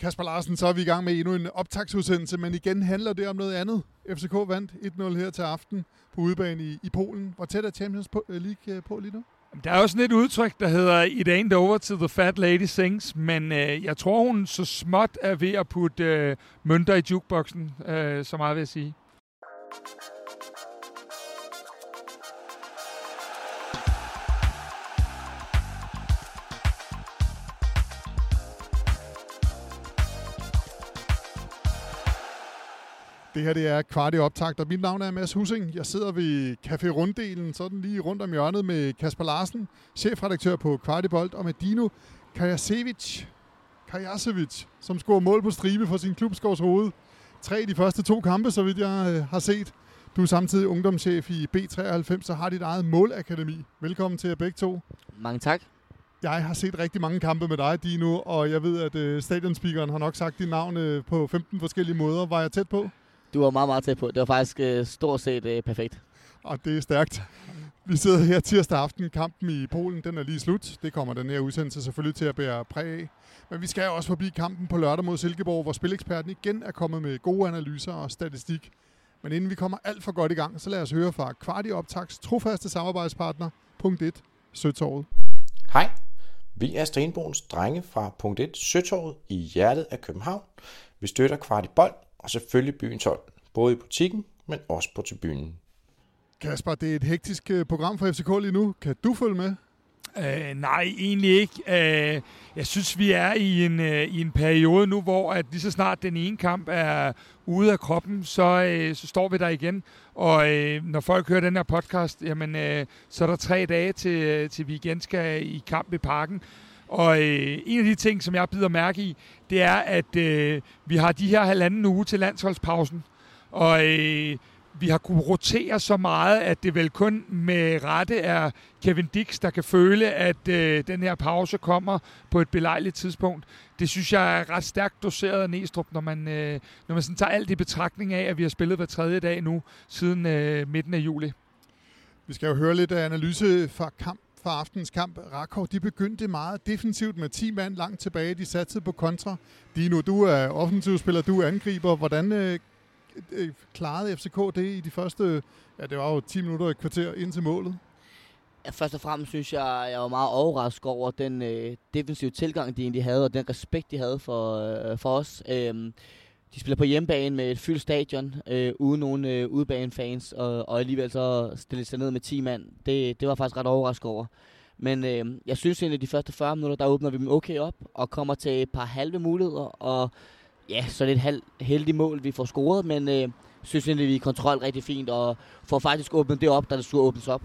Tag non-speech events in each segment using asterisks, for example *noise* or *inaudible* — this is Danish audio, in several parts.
Kasper Larsen, så er vi i gang med endnu en optagsudsendelse, men igen handler det om noget andet. FCK vandt 1-0 her til aften på udebane i, i Polen. Hvor tæt er Champions øh, League øh, på lige nu? Der er også sådan et udtryk, der hedder It ain't over till the fat lady sings, men øh, jeg tror, hun så småt er ved at putte øh, mønter i jukeboxen, øh, så meget vil jeg sige. Det her det er kvart i optakt, og mit navn er Mads Husing. Jeg sidder ved Café Runddelen, sådan lige rundt om hjørnet med Kasper Larsen, chefredaktør på Kvartibold, og med Dino Kajasevic, Kajasevic, som scorer mål på stribe for sin klubskovs hoved. Tre i de første to kampe, så vidt jeg øh, har set. Du er samtidig ungdomschef i B93 og har dit eget målakademi. Velkommen til jer begge to. Mange tak. Jeg har set rigtig mange kampe med dig, Dino, og jeg ved, at øh, stadionspeakeren har nok sagt dit navn øh, på 15 forskellige måder. Var jeg tæt på? Du var meget, meget tæt på. Det var faktisk øh, stort set øh, perfekt. Og det er stærkt. Vi sidder her tirsdag aften. Kampen i Polen, den er lige slut. Det kommer den her udsendelse selvfølgelig til at bære præg af. Men vi skal også forbi kampen på lørdag mod Silkeborg, hvor spileksperten igen er kommet med gode analyser og statistik. Men inden vi kommer alt for godt i gang, så lad os høre fra Kvarti Optags trofaste samarbejdspartner, punkt 1, Søtorvet. Hej, vi er Stenbogens drenge fra punkt 1, Søtorvet i hjertet af København. Vi støtter Kvarti Bold og selvfølgelig byens hold, både i butikken, men også på tribunen. Kasper, det er et hektisk øh, program for FCK lige nu. Kan du følge med? Øh, nej, egentlig ikke. Øh, jeg synes, vi er i en, øh, i en periode nu, hvor at lige så snart den ene kamp er ude af kroppen, så, øh, så står vi der igen. Og øh, når folk hører den her podcast, jamen, øh, så er der tre dage til, øh, til vi igen skal i kamp i parken. Og øh, en af de ting, som jeg bider mærke i, det er, at øh, vi har de her halvanden uge til landsholdspausen. Og øh, vi har kunnet rotere så meget, at det vel kun med rette er Kevin Dix, der kan føle, at øh, den her pause kommer på et belejligt tidspunkt. Det synes jeg er ret stærkt doseret af Næstrup, når man, øh, når man sådan tager alt i betragtning af, at vi har spillet hver tredje dag nu, siden øh, midten af juli. Vi skal jo høre lidt af analyse fra kamp fra aftens kamp. Rakov, de begyndte meget defensivt med 10 mand langt tilbage. De satte på kontra. Dino, du er offensivspiller, du er angriber. Hvordan øh, øh, klarede FCK det i de første, ja det var jo 10 minutter i et kvarter ind til målet? Ja, først og fremmest synes jeg, jeg var meget overrasket over den øh, defensive tilgang, de egentlig havde, og den respekt, de havde for, øh, for os. Øh, de spiller på hjemmebane med et fyldt stadion, øh, uden nogen øh, udebanefans, og, og alligevel så stille sig ned med 10 mand. Det, det var faktisk ret overrasket over. Men øh, jeg synes egentlig, de første 40 minutter, der åbner vi dem okay op, og kommer til et par halve muligheder, og ja, så er det et halv, heldigt mål, vi får scoret, men øh, synes egentlig, vi er kontrol rigtig fint, og får faktisk åbnet det op, der det skulle åbnes op.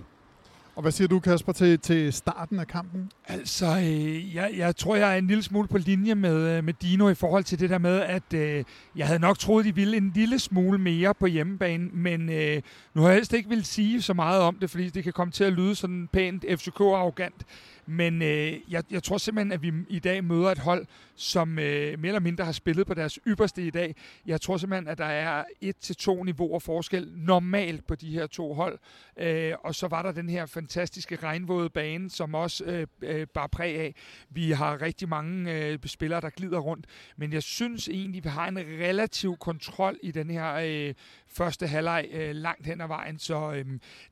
Og hvad siger du, Kasper, til, til starten af kampen? Altså, øh, jeg, jeg tror, jeg er en lille smule på linje med, øh, med Dino i forhold til det der med, at øh, jeg havde nok troet, de ville en lille smule mere på hjemmebane, men øh, nu har jeg helst ikke vil sige så meget om det, fordi det kan komme til at lyde sådan pænt FCK-arrogant. Men øh, jeg, jeg tror simpelthen, at vi i dag møder et hold, som øh, mere eller mindre har spillet på deres ypperste i dag. Jeg tror simpelthen, at der er et til to niveauer forskel normalt på de her to hold. Øh, og så var der den her fantastiske regnvåde bane, som også øh, øh, bare præg af. Vi har rigtig mange øh, spillere, der glider rundt. Men jeg synes egentlig, vi har en relativ kontrol i den her øh, første halvleg øh, langt hen ad vejen. Så øh,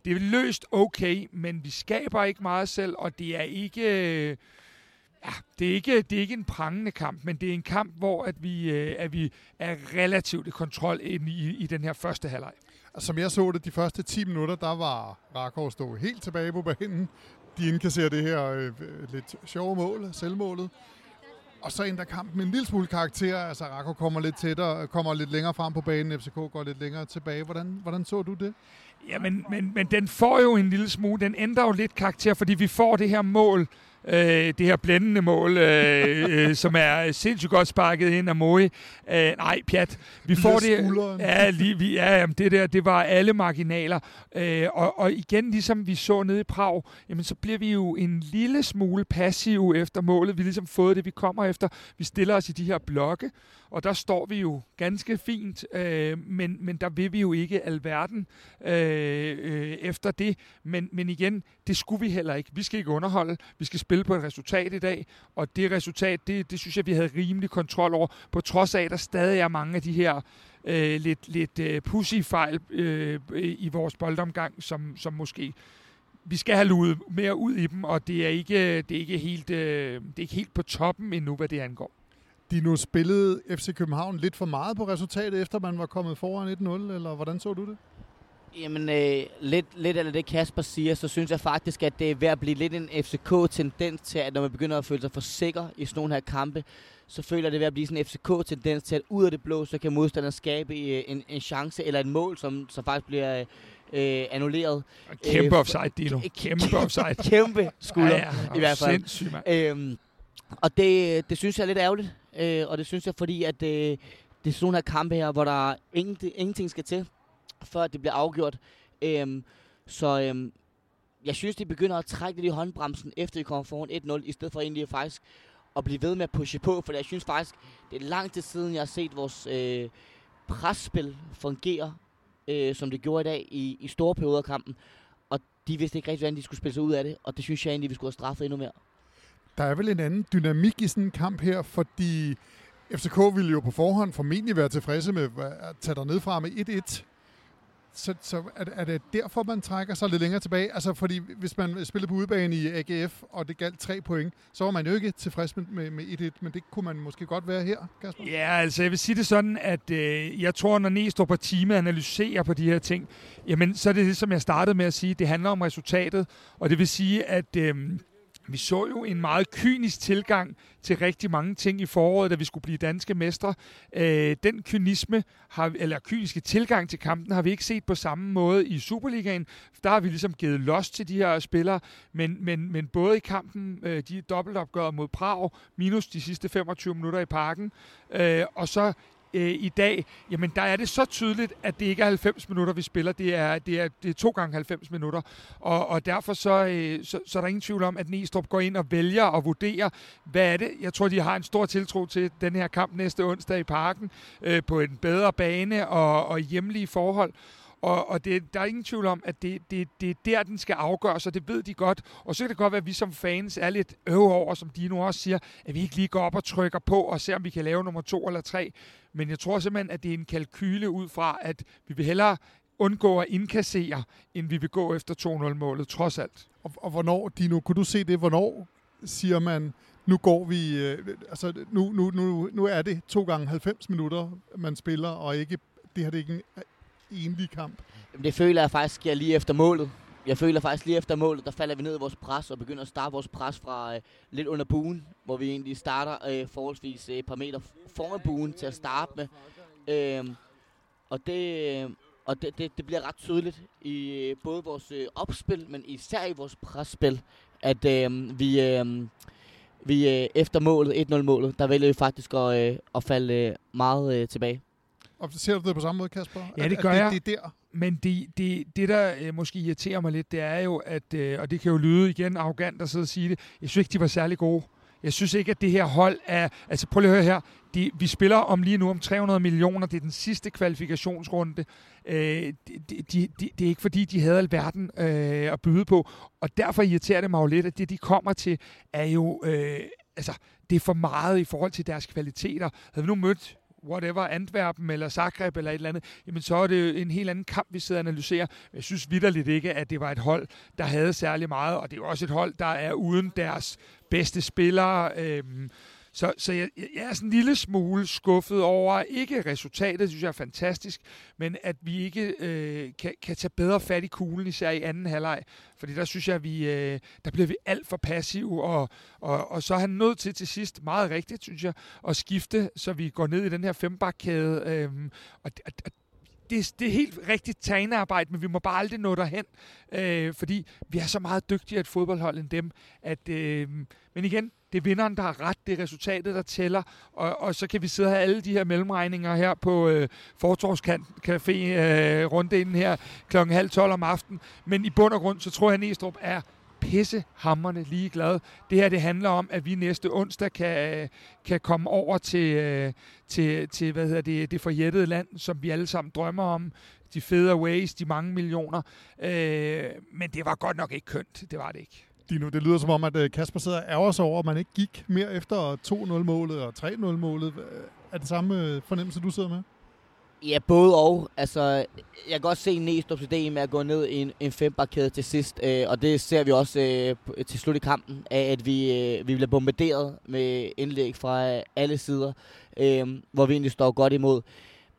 det er løst okay, men vi skaber ikke meget selv, og det er ikke... Øh, Ja, det er, ikke, det er ikke en prangende kamp, men det er en kamp, hvor at vi, øh, at vi er relativt i kontrol ind i, i den her første halvleg. Som jeg så det, de første 10 minutter, der var Rakov stå helt tilbage på banen. De indkasserer det her øh, lidt sjove mål, selvmålet. Og så ændrer kampen en lille smule karakter. Altså Rako kommer lidt tættere, kommer lidt længere frem på banen. FCK går lidt længere tilbage. Hvordan, hvordan så du det? Ja, men, men, men den får jo en lille smule. Den ændrer jo lidt karakter, fordi vi får det her mål, øh, det her blændende mål, øh, øh, som er sindssygt godt sparket ind af Moe. Øh, nej, pjat. Vi får det. Ja, lige, vi, ja, jamen, det der, det var alle marginaler. Øh, og, og igen, ligesom vi så nede i Prag, jamen, så bliver vi jo en lille smule passive efter målet. Vi har ligesom fået det, vi kommer efter. Vi stiller os i de her blokke, og der står vi jo ganske fint, øh, men, men der vil vi jo ikke alverden øh, øh, efter det. Men, men igen, det skulle vi heller ikke. Vi skal ikke underholde. Vi skal spille på et resultat i dag, og det resultat, det, det synes jeg, vi havde rimelig kontrol over, på trods af, at der stadig er mange af de her øh, lidt, lidt øh, pussy-fejl øh, i vores boldomgang, som, som måske vi skal have luet mere ud i dem, og det er ikke, det er ikke, helt, øh, det er ikke helt på toppen endnu, hvad det angår. De nu spillede FC København lidt for meget på resultatet, efter man var kommet foran 1-0, eller hvordan så du det? Jamen, øh, lidt, lidt af det Kasper siger, så synes jeg faktisk, at det er ved at blive lidt en FCK-tendens til, at når man begynder at føle sig for sikker i sådan nogle her kampe, så føler jeg det ved at blive sådan en FCK-tendens til, at ud af det blå, så kan modstanderen skabe øh, en, en chance eller et mål, som, som faktisk bliver øh, annulleret. Kæmpe øh, offside, Dino. *laughs* Kæmpe offside. *laughs* kæmpe skulder, ja, ja, i hvert fald. Sindssygt, øhm, og det, det synes jeg er lidt ærgerligt, øh, og det synes jeg, fordi at øh, det er sådan nogle her kampe her, hvor der ingen, ingenting skal til, før det bliver afgjort. Øhm, så øhm, jeg synes, de begynder at trække lidt i håndbremsen, efter de kommer foran 1-0, i stedet for egentlig faktisk at blive ved med at pushe på, for jeg synes faktisk, det er lang tid siden, jeg har set vores øh, presspil fungere, øh, som det gjorde i dag i, i store perioder af kampen. Og de vidste ikke rigtig, hvordan de skulle spille sig ud af det, og det synes jeg egentlig, vi skulle have straffet endnu mere. Der er vel en anden dynamik i sådan en kamp her, fordi FCK ville jo på forhånd formentlig være tilfredse med at tage dernede fra med 1-1 så, så er, er det derfor, man trækker sig lidt længere tilbage? Altså, fordi hvis man spillede på udebane i AGF, og det galt tre point, så var man jo ikke tilfreds med, med 1-1, men det kunne man måske godt være her, Kasper? Ja, altså jeg vil sige det sådan, at øh, jeg tror, når Næstrup og Time analyserer på de her ting, jamen så er det det, som jeg startede med at sige, det handler om resultatet, og det vil sige, at øh, vi så jo en meget kynisk tilgang til rigtig mange ting i foråret, da vi skulle blive danske mestre. Øh, den kynisme, har, eller kyniske tilgang til kampen, har vi ikke set på samme måde i Superligaen. Der har vi ligesom givet los til de her spillere, men, men, men både i kampen, øh, de dobbeltopgør mod Prag, minus de sidste 25 minutter i parken, øh, og så øh, i dag, jamen der er det så tydeligt, at det ikke er 90 minutter, vi spiller. Det er, det er, det er to gange 90 minutter. Og, og derfor så, øh, så, så er der ingen tvivl om, at Næstrup går ind og vælger og vurderer, hvad er det. Jeg tror, de har en stor tiltro til den her kamp næste onsdag i parken, øh, på en bedre bane og, og hjemlige forhold. Og, og det, der er ingen tvivl om, at det, det, det er der, den skal afgøres, og det ved de godt. Og så kan det godt være, at vi som fans er lidt øve over, som de nu også siger, at vi ikke lige går op og trykker på og ser, om vi kan lave nummer to eller tre. Men jeg tror simpelthen, at det er en kalkyle ud fra, at vi vil hellere undgå at indkassere, end vi vil gå efter 2-0-målet, trods alt. Og, og hvornår, Dino, kunne du se det? Hvornår siger man, nu går vi, øh, altså nu, nu, nu, nu er det to gange 90 minutter, man spiller, og ikke, det her det er ikke en enlig kamp? Jamen, det føler jeg faktisk, jeg lige efter målet. Jeg føler faktisk lige efter målet, der falder vi ned i vores pres og begynder at starte vores pres fra øh, lidt under buen, hvor vi egentlig starter øh, forholdsvis øh, et par meter foran buen til at starte med. Øh, og det, øh, og det, det, det bliver ret tydeligt i øh, både vores øh, opspil, men især i vores presspil, at øh, vi, øh, vi øh, efter målet, 1-0-målet, der vælger vi faktisk at, øh, at falde øh, meget øh, tilbage. Og ser du det på samme måde, Kasper? Ja, det gør at, jeg. Det, det er der? Men det, det, det der øh, måske irriterer mig lidt, det er jo, at, øh, og det kan jo lyde igen arrogant at sidde og sige det, jeg synes ikke, de var særlig gode. Jeg synes ikke, at det her hold er... Altså prøv lige at høre her. De, vi spiller om lige nu om 300 millioner. Det er den sidste kvalifikationsrunde. Øh, det, de, de, det er ikke fordi, de havde alverden øh, at byde på. Og derfor irriterer det mig jo lidt, at det, de kommer til, er jo... Øh, altså, det er for meget i forhold til deres kvaliteter. Havde vi nu mødt whatever, Antwerpen eller Zagreb eller et eller andet, jamen så er det en helt anden kamp, vi sidder og analyserer. Jeg synes vidderligt ikke, at det var et hold, der havde særlig meget, og det er jo også et hold, der er uden deres bedste spillere. Øh, så, så jeg, jeg er sådan en lille smule skuffet over, ikke resultatet, synes jeg er fantastisk, men at vi ikke øh, kan, kan tage bedre fat i kuglen, især i anden halvleg. Fordi der synes jeg, at vi, øh, der bliver vi alt for passive, og, og, og så er han nødt til til sidst, meget rigtigt, synes jeg, at skifte, så vi går ned i den her fembakkæde. Øh, og, og, og det, det er helt rigtigt trænearbejde, men vi må bare aldrig nå derhen, øh, fordi vi er så meget dygtigere et fodboldhold end dem. At, øh, men igen, det er vinderen, der har ret, det er resultatet, der tæller, og, og så kan vi sidde og have alle de her mellemregninger her på øh, Fortorvscafé Café øh, rundt inden her klokken halv tolv om aftenen, men i bund og grund, så tror jeg, at Næstrup er pissehammerne ligeglad. Det her det handler om, at vi næste onsdag kan, øh, kan komme over til, øh, til, til hvad hedder det, det forjættede land, som vi alle sammen drømmer om. De fede ways, de mange millioner. Øh, men det var godt nok ikke kønt. Det var det ikke. Dino, det lyder som om, at øh, Kasper sidder og ærger sig over, at man ikke gik mere efter 2-0-målet og 3-0-målet. Er det samme fornemmelse, du sidder med? Ja, både og. Altså, jeg kan godt se Næstrup's idé med at gå ned i en, en fembarkæde til sidst, øh, og det ser vi også øh, til slut i kampen, af at vi, øh, vi bliver bombarderet med indlæg fra øh, alle sider, øh, hvor vi egentlig står godt imod.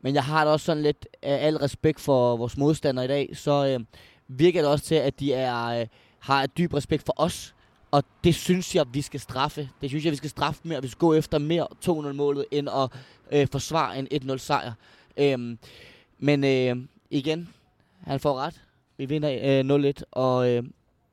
Men jeg har da også sådan lidt af al respekt for vores modstandere i dag, så øh, virker det også til, at de er, øh, har et dyb respekt for os, og det synes jeg, vi skal straffe. Det synes jeg, vi skal straffe mere. Vi skal gå efter mere 2-0-målet, end at øh, forsvare en 1-0-sejr. Øhm, men øh, igen, han får ret. Vi vinder øh, 0-1, og øh,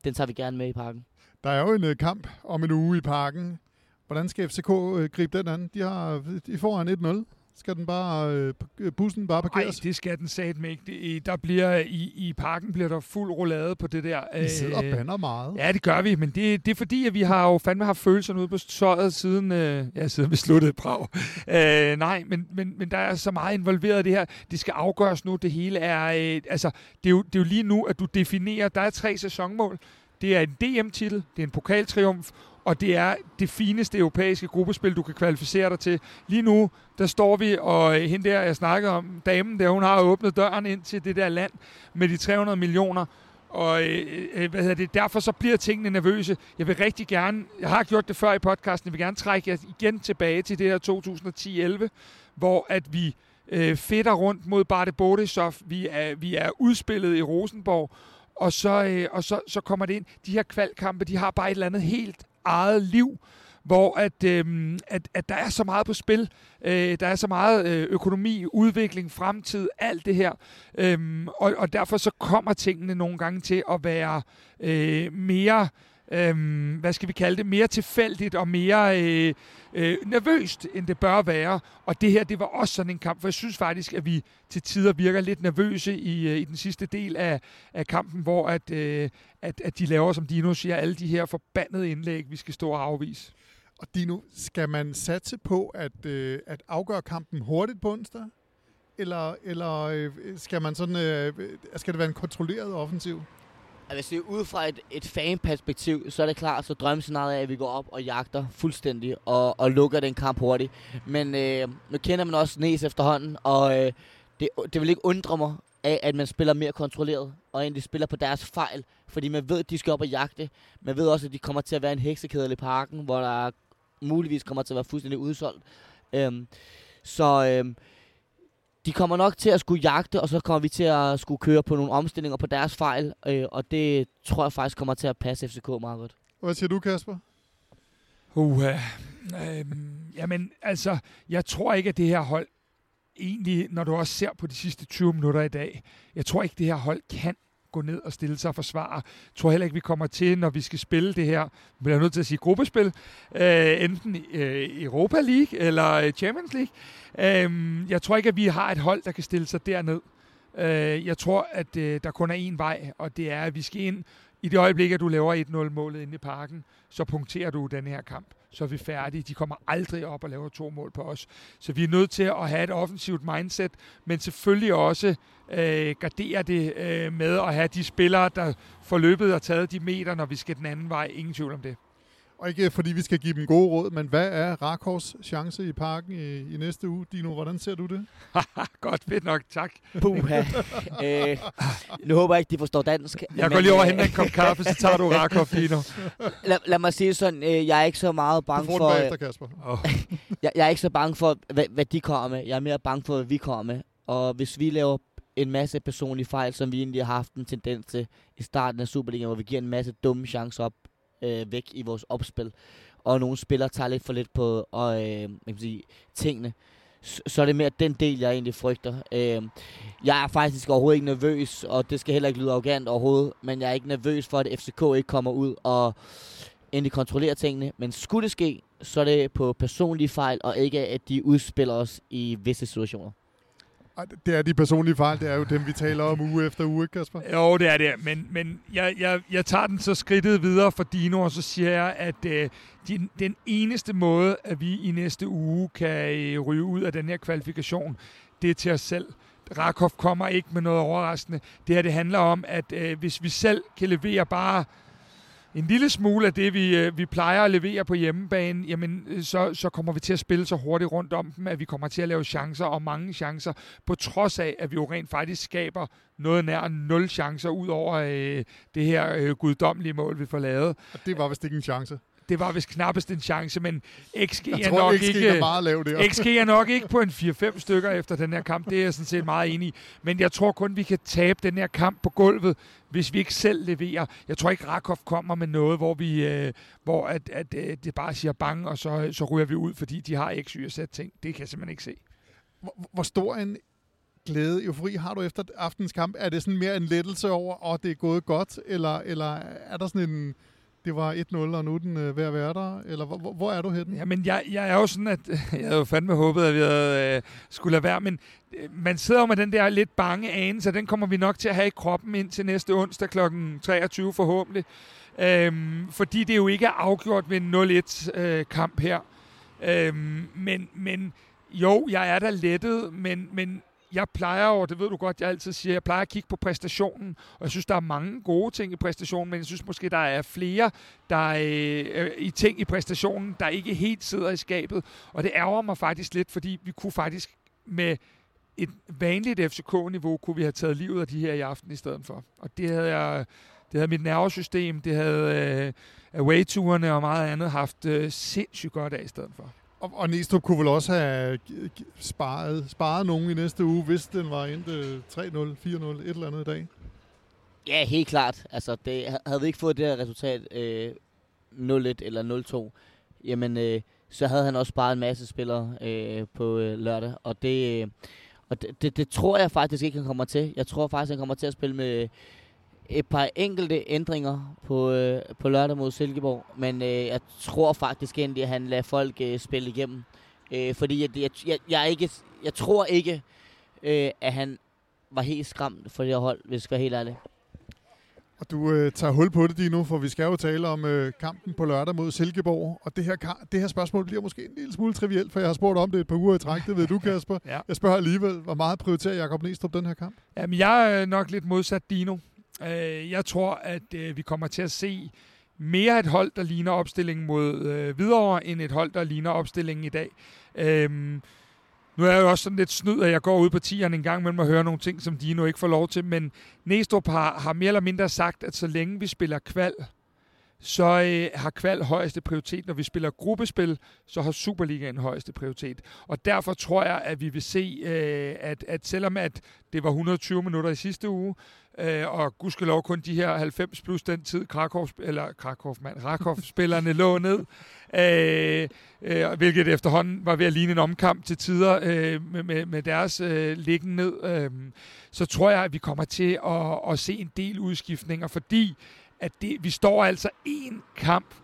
den tager vi gerne med i parken. Der er jo en øh, kamp om en uge i parken. Hvordan skal FCK øh, gribe den an? De, har, de får en 1-0. Skal den bare, øh, øh, bussen bare parkeres? Nej, det skal den satme ikke. Det, der bliver, i, I parken bliver der fuld roulade på det der. Vi sidder og banner meget. Ja, det gør vi, men det, det er fordi, at vi har jo fandme haft følelserne ude på tøjet siden, øh, ja, siden vi sluttede Prag. Øh, nej, men, men, men der er så meget involveret i det her. Det skal afgøres nu. Det hele er, øh, altså, det er, jo, det er jo lige nu, at du definerer, der er tre sæsonmål. Det er en DM-titel, det er en pokaltriumf, og det er det fineste europæiske gruppespil, du kan kvalificere dig til. Lige nu, der står vi, og øh, hende der, jeg snakkede om, damen der, hun har åbnet døren ind til det der land med de 300 millioner. Og øh, øh, øh, hvad hedder det, derfor så bliver tingene nervøse. Jeg vil rigtig gerne, jeg har gjort det før i podcasten, jeg vil gerne trække jer igen tilbage til det her 2010-11, hvor at vi øh, fedter rundt mod Barte Bodesov. Vi er, vi er udspillet i Rosenborg, og så, øh, og så, så kommer det ind. De her kvalkampe, de har bare et eller andet helt eget liv, hvor at, øh, at, at der er så meget på spil. Øh, der er så meget øh, økonomi, udvikling, fremtid, alt det her. Øh, og, og derfor så kommer tingene nogle gange til at være øh, mere øhm, hvad skal vi kalde det, mere tilfældigt og mere øh, øh, nervøst, end det bør være. Og det her, det var også sådan en kamp, for jeg synes faktisk, at vi til tider virker lidt nervøse i, øh, i den sidste del af, af kampen, hvor at, øh, at, at de laver, som Dino siger, alle de her forbandede indlæg, vi skal stå og afvise. Og Dino, skal man satse på at, øh, at afgøre kampen hurtigt på onsdag? Eller, eller øh, skal man sådan, øh, skal det være en kontrolleret offensiv? Hvis det er ud fra et, et fanperspektiv, så er det klart, så drømmescenariet er, at vi går op og jagter fuldstændig og, og lukker den kamp hurtigt. Men øh, nu kender man også Næs efterhånden, og øh, det, det vil ikke undre mig, af, at man spiller mere kontrolleret, og egentlig spiller på deres fejl, fordi man ved, at de skal op og jagte. Man ved også, at de kommer til at være en heksekedel i parken, hvor der muligvis kommer til at være fuldstændig udsolgt. Øhm, så øhm, de kommer nok til at skulle jagte, og så kommer vi til at skulle køre på nogle omstillinger på deres fejl, øh, og det tror jeg faktisk kommer til at passe FCK meget godt. Hvad siger du, Kasper? Uh, øh, jamen, altså, jeg tror ikke, at det her hold egentlig, når du også ser på de sidste 20 minutter i dag, jeg tror ikke, det her hold kan gå ned og stille sig og forsvare. Jeg tror heller ikke, vi kommer til, når vi skal spille det her, bliver jeg nødt til at sige gruppespil, øh, enten øh, Europa League eller øh, Champions League. Øh, jeg tror ikke, at vi har et hold, der kan stille sig derned. Øh, jeg tror, at øh, der kun er én vej, og det er, at vi skal ind i det øjeblik, at du laver 1-0-målet inde i parken, så punkterer du den her kamp. Så er vi færdige. De kommer aldrig op og laver to mål på os. Så vi er nødt til at have et offensivt mindset, men selvfølgelig også øh, gardere det øh, med at have de spillere, der får løbet og taget de meter, når vi skal den anden vej. Ingen tvivl om det. Og ikke fordi vi skal give dem gode råd, men hvad er Rakors chance i parken i, i næste uge? Dino, hvordan ser du det? *laughs* Godt, fedt nok, tak. Puha. *laughs* øh, nu håber jeg ikke, de forstår dansk. Jeg går lige over hen en kop kaffe, så tager du *laughs* Rakor, Dino. Lad, lad mig sige sådan, øh, jeg er ikke så meget bange du for... Bagefter, Kasper. Oh. jeg, jeg er ikke så bange for, hvad, hvad de kommer med. Jeg er mere bange for, hvad vi kommer med. Og hvis vi laver en masse personlige fejl, som vi egentlig har haft en tendens til i starten af Superligaen, hvor vi giver en masse dumme chancer op øh, væk i vores opspil, og nogle spillere tager lidt for lidt på og, øh, man kan sige, tingene, så, så er det mere den del, jeg egentlig frygter. Øh, jeg er faktisk overhovedet ikke nervøs, og det skal heller ikke lyde arrogant overhovedet, men jeg er ikke nervøs for, at FCK ikke kommer ud og endelig kontrollerer tingene. Men skulle det ske, så er det på personlige fejl, og ikke at de udspiller os i visse situationer. Det er de personlige fejl, det er jo dem, vi taler om uge efter uge, Kasper? Jo, det er det, men, men jeg, jeg, jeg tager den så skridtet videre for Dino, og så siger jeg, at øh, den, den eneste måde, at vi i næste uge kan øh, ryge ud af den her kvalifikation, det er til os selv. Rakov kommer ikke med noget overraskende. Det her det handler om, at øh, hvis vi selv kan levere bare en lille smule af det, vi, øh, vi plejer at levere på hjemmebane, jamen, øh, så, så kommer vi til at spille så hurtigt rundt om dem, at vi kommer til at lave chancer, og mange chancer, på trods af, at vi jo rent faktisk skaber noget nær nul chancer, ud over øh, det her øh, guddommelige mål, vi får lavet. Og det var vist ikke en chance det var vist knappest en chance, men XG jeg er tror, nok XG ikke... Er meget lav. XG er nok ikke på en 4-5 stykker efter den her kamp. Det er jeg sådan set meget enig i. Men jeg tror kun, vi kan tabe den her kamp på gulvet, hvis vi ikke selv leverer. Jeg tror ikke, Rakov kommer med noget, hvor, vi, øh, hvor at, at, øh, det bare siger bang, og så, så ryger vi ud, fordi de har X, Y og Z ting. Det kan jeg simpelthen ikke se. Hvor, hvor stor en glæde, eufori har du efter aftens kamp? Er det sådan mere en lettelse over, at det er gået godt, eller, eller er der sådan en det var 1-0, og nu er den øh, ved at være der? Eller hvor, hvor, er du henne? Jamen, jeg, jeg er jo sådan, at *laughs* jeg havde jo fandme håbet, at vi havde, øh, skulle lade være, men øh, man sidder jo med den der lidt bange anelse, den kommer vi nok til at have i kroppen ind til næste onsdag kl. 23 forhåbentlig. Øhm, fordi det jo ikke er afgjort ved en 0-1 øh, kamp her. Øhm, men, men jo, jeg er da lettet, men, men jeg plejer jo, det ved du godt, jeg altid siger, jeg plejer at kigge på præstationen, og jeg synes, der er mange gode ting i præstationen, men jeg synes måske, der er flere der er, øh, i ting i præstationen, der ikke helt sidder i skabet, og det ærger mig faktisk lidt, fordi vi kunne faktisk med et vanligt FCK-niveau, kunne vi have taget livet af de her i aften i stedet for. Og det havde jeg, det havde mit nervesystem, det havde øh, away-turene og meget andet haft øh, sindssygt godt af i stedet for. Og, og Næstrup kunne vel også have sparet, sparet nogen i næste uge, hvis den var endt øh, 3-0, 4-0, et eller andet i dag? Ja, helt klart. Altså, det, havde vi ikke fået det her resultat øh, 0-1 eller 0-2, jamen, øh, så havde han også sparet en masse spillere øh, på øh, lørdag. Og, det, øh, og det, det, det tror jeg faktisk ikke, han kommer til. Jeg tror faktisk, han kommer til at spille med et par enkelte ændringer på, øh, på lørdag mod Silkeborg, men øh, jeg tror faktisk egentlig, at han lader folk øh, spille igennem. Øh, fordi jeg, jeg, jeg, jeg, ikke, jeg tror ikke, øh, at han var helt skræmt for det her hold, hvis jeg skal være helt ærlig. Og du øh, tager hul på det, Dino, for vi skal jo tale om øh, kampen på lørdag mod Silkeborg. Og det her, det her spørgsmål bliver måske en lille smule trivielt, for jeg har spurgt om det et par uger i træk. Det ved du, Kasper. *laughs* ja. Jeg spørger alligevel, hvor meget prioriterer Jakob Næstrup den her kamp? Jamen, jeg er nok lidt modsat Dino. Øh, jeg tror, at øh, vi kommer til at se mere et hold, der ligner opstillingen mod øh, Hvidovre, end et hold, der ligner opstillingen i dag. Øh, nu er jeg jo også sådan lidt snyd, at jeg går ud på tieren en gang mellem at høre nogle ting, som de nu ikke får lov til, men Næstrup har, har mere eller mindre sagt, at så længe vi spiller kval, så øh, har kval højeste prioritet. Når vi spiller gruppespil, så har Superligaen højeste prioritet. Og derfor tror jeg, at vi vil se, øh, at, at selvom at det var 120 minutter i sidste uge, øh, og gudskelov kun de her 90 plus den tid, Krakow, eller Krakow, man, Rakov-spillerne lå ned, øh, øh, hvilket efterhånden var ved at ligne en omkamp til tider øh, med, med, med deres øh, liggen ned, øh, så tror jeg, at vi kommer til at, at se en del udskiftninger, fordi at det, vi står altså en kamp,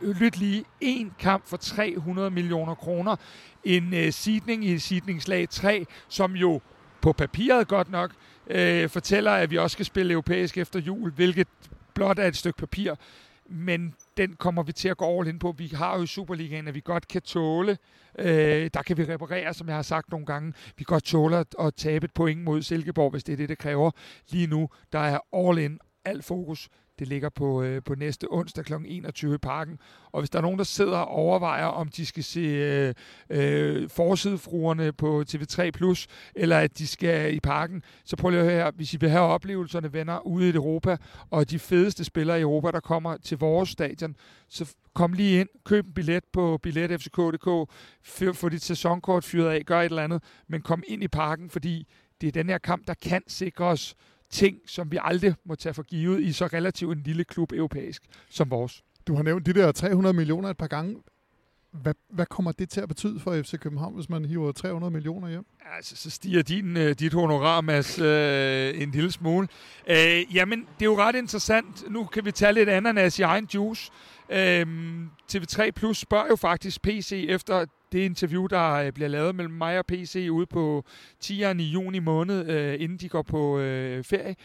lyt lige, en kamp for 300 millioner kroner. En øh, sidning i sidningslag 3, som jo på papiret godt nok øh, fortæller, at vi også skal spille europæisk efter jul, hvilket blot er et stykke papir. Men den kommer vi til at gå all ind på. Vi har jo i Superligaen, at vi godt kan tåle. Øh, der kan vi reparere, som jeg har sagt nogle gange. Vi godt tåle at, at tabe et point mod Silkeborg, hvis det er det, det kræver. Lige nu, der er all in, alt fokus det ligger på, øh, på næste onsdag kl. 21 i parken. Og hvis der er nogen, der sidder og overvejer, om de skal se øh, øh, forsidefruerne på TV3+, Plus, eller at de skal i parken, så prøv lige at høre her. Hvis I vil have oplevelserne, venner, ude i Europa, og de fedeste spillere i Europa, der kommer til vores stadion, så kom lige ind, køb en billet på billetfck.dk, få dit sæsonkort fyret af, gør et eller andet, men kom ind i parken, fordi det er den her kamp, der kan sikre os ting, som vi aldrig må tage for givet i så relativt en lille klub europæisk som vores. Du har nævnt de der 300 millioner et par gange. Hvad, hvad kommer det til at betyde for FC København, hvis man hiver 300 millioner hjem? Altså, så stiger din, uh, dit honorar, Mads, uh, en lille smule. Uh, jamen, det er jo ret interessant. Nu kan vi tage lidt ananas i egen juice. Uh, TV3 Plus spørger jo faktisk PC efter det interview, der øh, bliver lavet mellem mig og PC ude på 10'eren i juni måned, øh, inden de går på øh, ferie,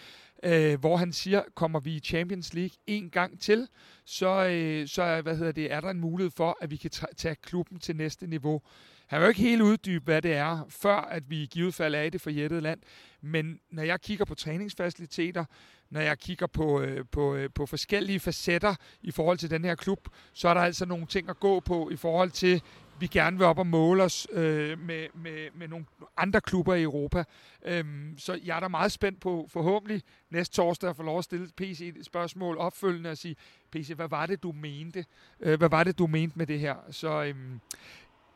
øh, hvor han siger, kommer vi i Champions League en gang til, så, øh, så hvad hedder det, er der en mulighed for, at vi kan tage klubben til næste niveau. Han vil jo ikke helt uddybe, hvad det er, før at vi i givet fald er i det forjættede land. Men når jeg kigger på træningsfaciliteter, når jeg kigger på, øh, på, øh, på forskellige facetter i forhold til den her klub, så er der altså nogle ting at gå på i forhold til, vi gerne vil op og måle os øh, med, med, med nogle andre klubber i Europa. Øhm, så jeg er da meget spændt på forhåbentlig næste torsdag at få lov at stille PC et spørgsmål opfølgende og sige, PC, hvad var det, du mente? Øh, hvad var det, du mente med det her? Så øhm,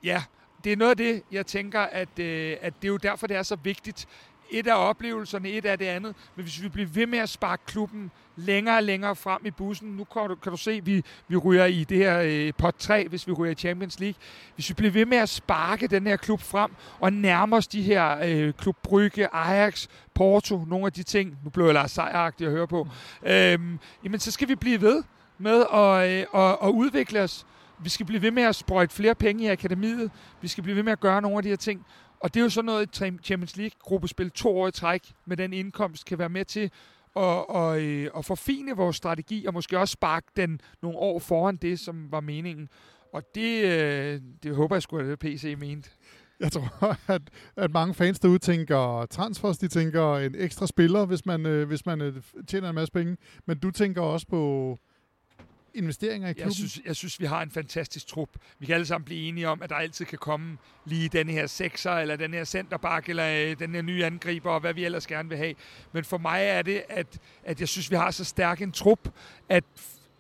ja, det er noget af det, jeg tænker, at, øh, at det er jo derfor, det er så vigtigt, et af oplevelserne, et af det andet. Men hvis vi bliver ved med at sparke klubben længere og længere frem i bussen, nu kan du, kan du se, at vi, vi ryger i det her øh, pot 3, hvis vi ryger i Champions League. Hvis vi bliver ved med at sparke den her klub frem og nærme os de her øh, klub Brygge, Ajax, Porto, nogle af de ting, nu blev jeg Lars sejagtig at høre på, øhm, jamen så skal vi blive ved med at, øh, at, at udvikle os. Vi skal blive ved med at sprøjte flere penge i akademiet. Vi skal blive ved med at gøre nogle af de her ting. Og det er jo sådan noget, Champions League-gruppespil to år i træk med den indkomst kan være med til at, og, øh, at forfine vores strategi, og måske også sparke den nogle år foran det, som var meningen. Og det, øh, det håber jeg skulle, at PC mente. Jeg tror, at, at mange fans derude tænker transfers, de tænker en ekstra spiller, hvis man, øh, hvis man øh, tjener en masse penge. Men du tænker også på investeringer i klubben? Jeg synes, jeg synes, vi har en fantastisk trup. Vi kan alle sammen blive enige om, at der altid kan komme lige den her sekser, eller den her centerback, eller øh, den her nye angriber, og hvad vi ellers gerne vil have. Men for mig er det, at, at jeg synes, vi har så stærk en trup, at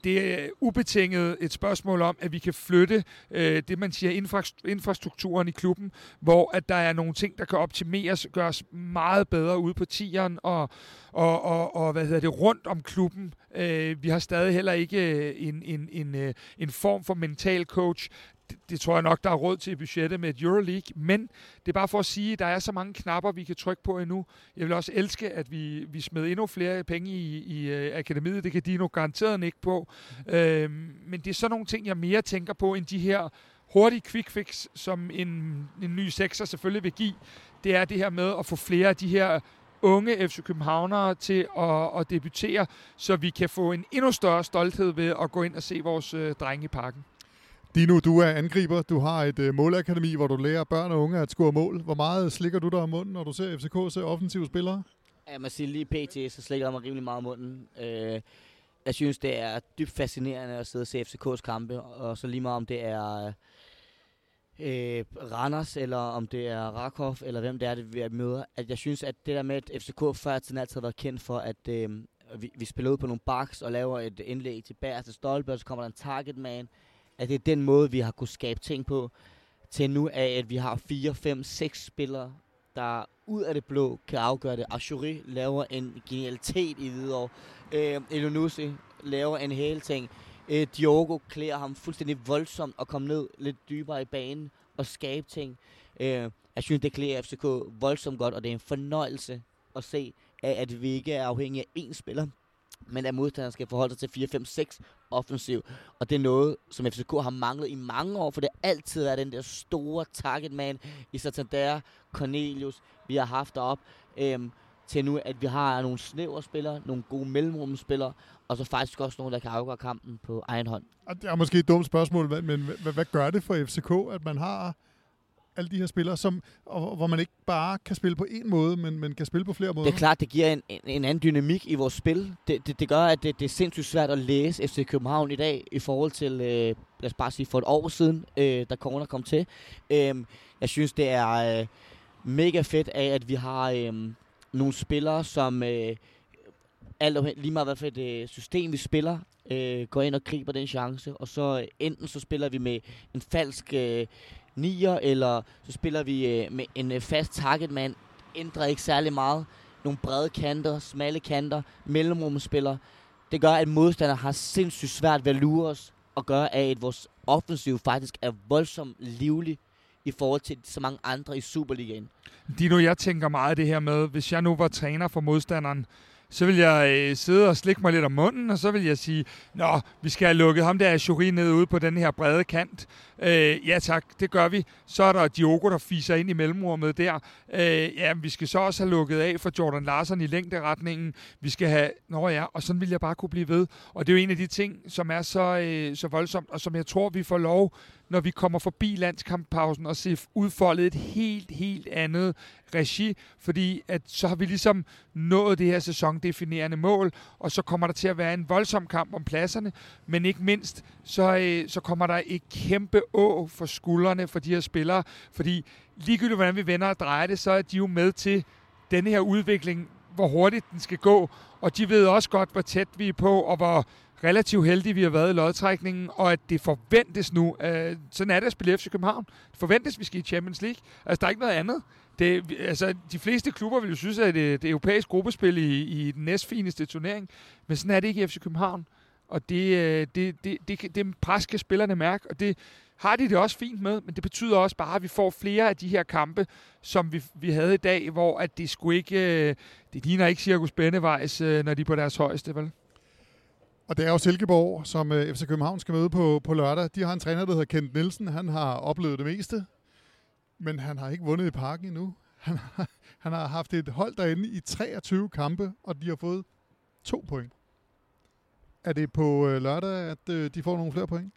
det er ubetinget et spørgsmål om, at vi kan flytte øh, det, man siger, infra- infrastrukturen i klubben, hvor at der er nogle ting, der kan optimeres, gøres meget bedre ude på tieren og, og, og, og hvad hedder det, rundt om klubben. Øh, vi har stadig heller ikke øh, en, en, en, øh, en form for mental coach, det, det tror jeg nok, der er råd til i budgettet med et Euroleague, men det er bare for at sige, at der er så mange knapper, vi kan trykke på endnu. Jeg vil også elske, at vi, vi smed endnu flere penge i, i uh, akademiet. Det kan de nu garanteret ikke på. Mm. Øhm, men det er sådan nogle ting, jeg mere tænker på, end de her hurtige quick fix, som en, en ny sekser selvfølgelig vil give. Det er det her med at få flere af de her unge FC Københavnere til at, at debutere, så vi kan få en endnu større stolthed ved at gå ind og se vores øh, drenge i parken. Dino, du er angriber. Du har et øh, målakademi, hvor du lærer børn og unge at score mål. Hvor meget slikker du dig om munden, når du ser FCK se offensive spillere? Jeg må sige, lige pt, så slikker jeg mig rimelig meget om munden. Øh, jeg synes, det er dybt fascinerende at sidde og se FCK's kampe, og så lige meget om det er øh, Randers, eller om det er Rakov, eller hvem det er, det vi møder. At jeg synes, at det der med, at FCK før tiden altid har været kendt for, at øh, vi, vi spiller ud på nogle baks og laver et indlæg til bagerste Stolpe, og så kommer der en target man at det er den måde, vi har kunne skabe ting på, til nu af, at vi har 4, 5, 6 spillere, der ud af det blå kan afgøre det. Ashuri laver en genialitet i Hvidovre. Øh, Elonussi laver en hel ting. Øh, Diogo klæder ham fuldstændig voldsomt og komme ned lidt dybere i banen og skabe ting. Øh, jeg synes, det klæder FCK voldsomt godt, og det er en fornøjelse at se, at vi ikke er afhængige af én spiller, men at modstanderen skal forholde sig til 4-5-6 offensiv. Og det er noget, som FCK har manglet i mange år, for det har altid været den der store target man i Santander, Cornelius, vi har haft derop. Øhm, til nu, at vi har nogle snævre spillere, nogle gode mellemrumspillere, og så faktisk også nogle, der kan afgøre kampen på egen hånd. Det er måske et dumt spørgsmål, men hvad, hvad gør det for FCK, at man har alle de her spillere, som, og, hvor man ikke bare kan spille på en måde, men, men kan spille på flere måder. Det er klart, det giver en, en, en anden dynamik i vores spil. Det, det, det gør, at det, det er sindssygt svært at læse FC København i dag, i forhold til, øh, lad os bare sige, for et år siden, øh, da corona kom til. Øh, jeg synes, det er øh, mega fedt af, at vi har øh, nogle spillere, som... Øh, alt lige meget hvad for et øh, system vi spiller, øh, går ind og griber den chance, og så øh, enten så spiller vi med en falsk øh, nier, eller så spiller vi øh, med en øh, fast targetmand, Ændrer ikke særlig meget. Nogle brede kanter, smalle kanter, mellemrumspillere. Det gør, at modstandere har sindssygt svært ved at lure os, og gør, at vores offensiv faktisk er voldsomt livlig i forhold til så mange andre i Superligaen. Dino, jeg tænker meget det her med, hvis jeg nu var træner for modstanderen, så vil jeg øh, sidde og slikke mig lidt om munden, og så vil jeg sige, nå, vi skal have lukket ham der Juri ned ude på den her brede kant. Øh, ja tak, det gør vi. Så er der Diogo, der fiser ind i mellemrummet der. Øh, ja, vi skal så også have lukket af for Jordan Larsen i længderetningen. Vi skal have, nå ja, og sådan vil jeg bare kunne blive ved. Og det er jo en af de ting, som er så, øh, så voldsomt, og som jeg tror, vi får lov når vi kommer forbi landskamppausen og ser udfoldet et helt, helt andet regi, fordi at så har vi ligesom nået det her sæsondefinerende mål, og så kommer der til at være en voldsom kamp om pladserne, men ikke mindst, så, øh, så kommer der et kæmpe å for skuldrene for de her spillere, fordi ligegyldigt hvordan vi vender og drejer det, så er de jo med til denne her udvikling, hvor hurtigt den skal gå, og de ved også godt, hvor tæt vi er på, og hvor relativt heldige vi har været i lodtrækningen, og at det forventes nu, øh, sådan er det at spille FC København, det forventes, at vi skal i Champions League. Altså, der er ikke noget andet. Det, altså, de fleste klubber vil jo synes, at det, det europæiske gruppespil i, i den næstfineste turnering, men sådan er det ikke i FC København. Og det, øh, det, det, det, det pres kan spillerne mærke, og det har de det også fint med, men det betyder også bare, at vi får flere af de her kampe, som vi, vi havde i dag, hvor at det skulle ikke, øh, det ligner ikke Cirkus Bennevejs, øh, når de er på deres højeste, vel? Og det er jo Silkeborg, som øh, FC København skal møde på, på lørdag. De har en træner, der hedder Kent Nielsen. Han har oplevet det meste, men han har ikke vundet i parken endnu. Han har, han har haft et hold derinde i 23 kampe, og de har fået to point. Er det på øh, lørdag, at øh, de får nogle flere point?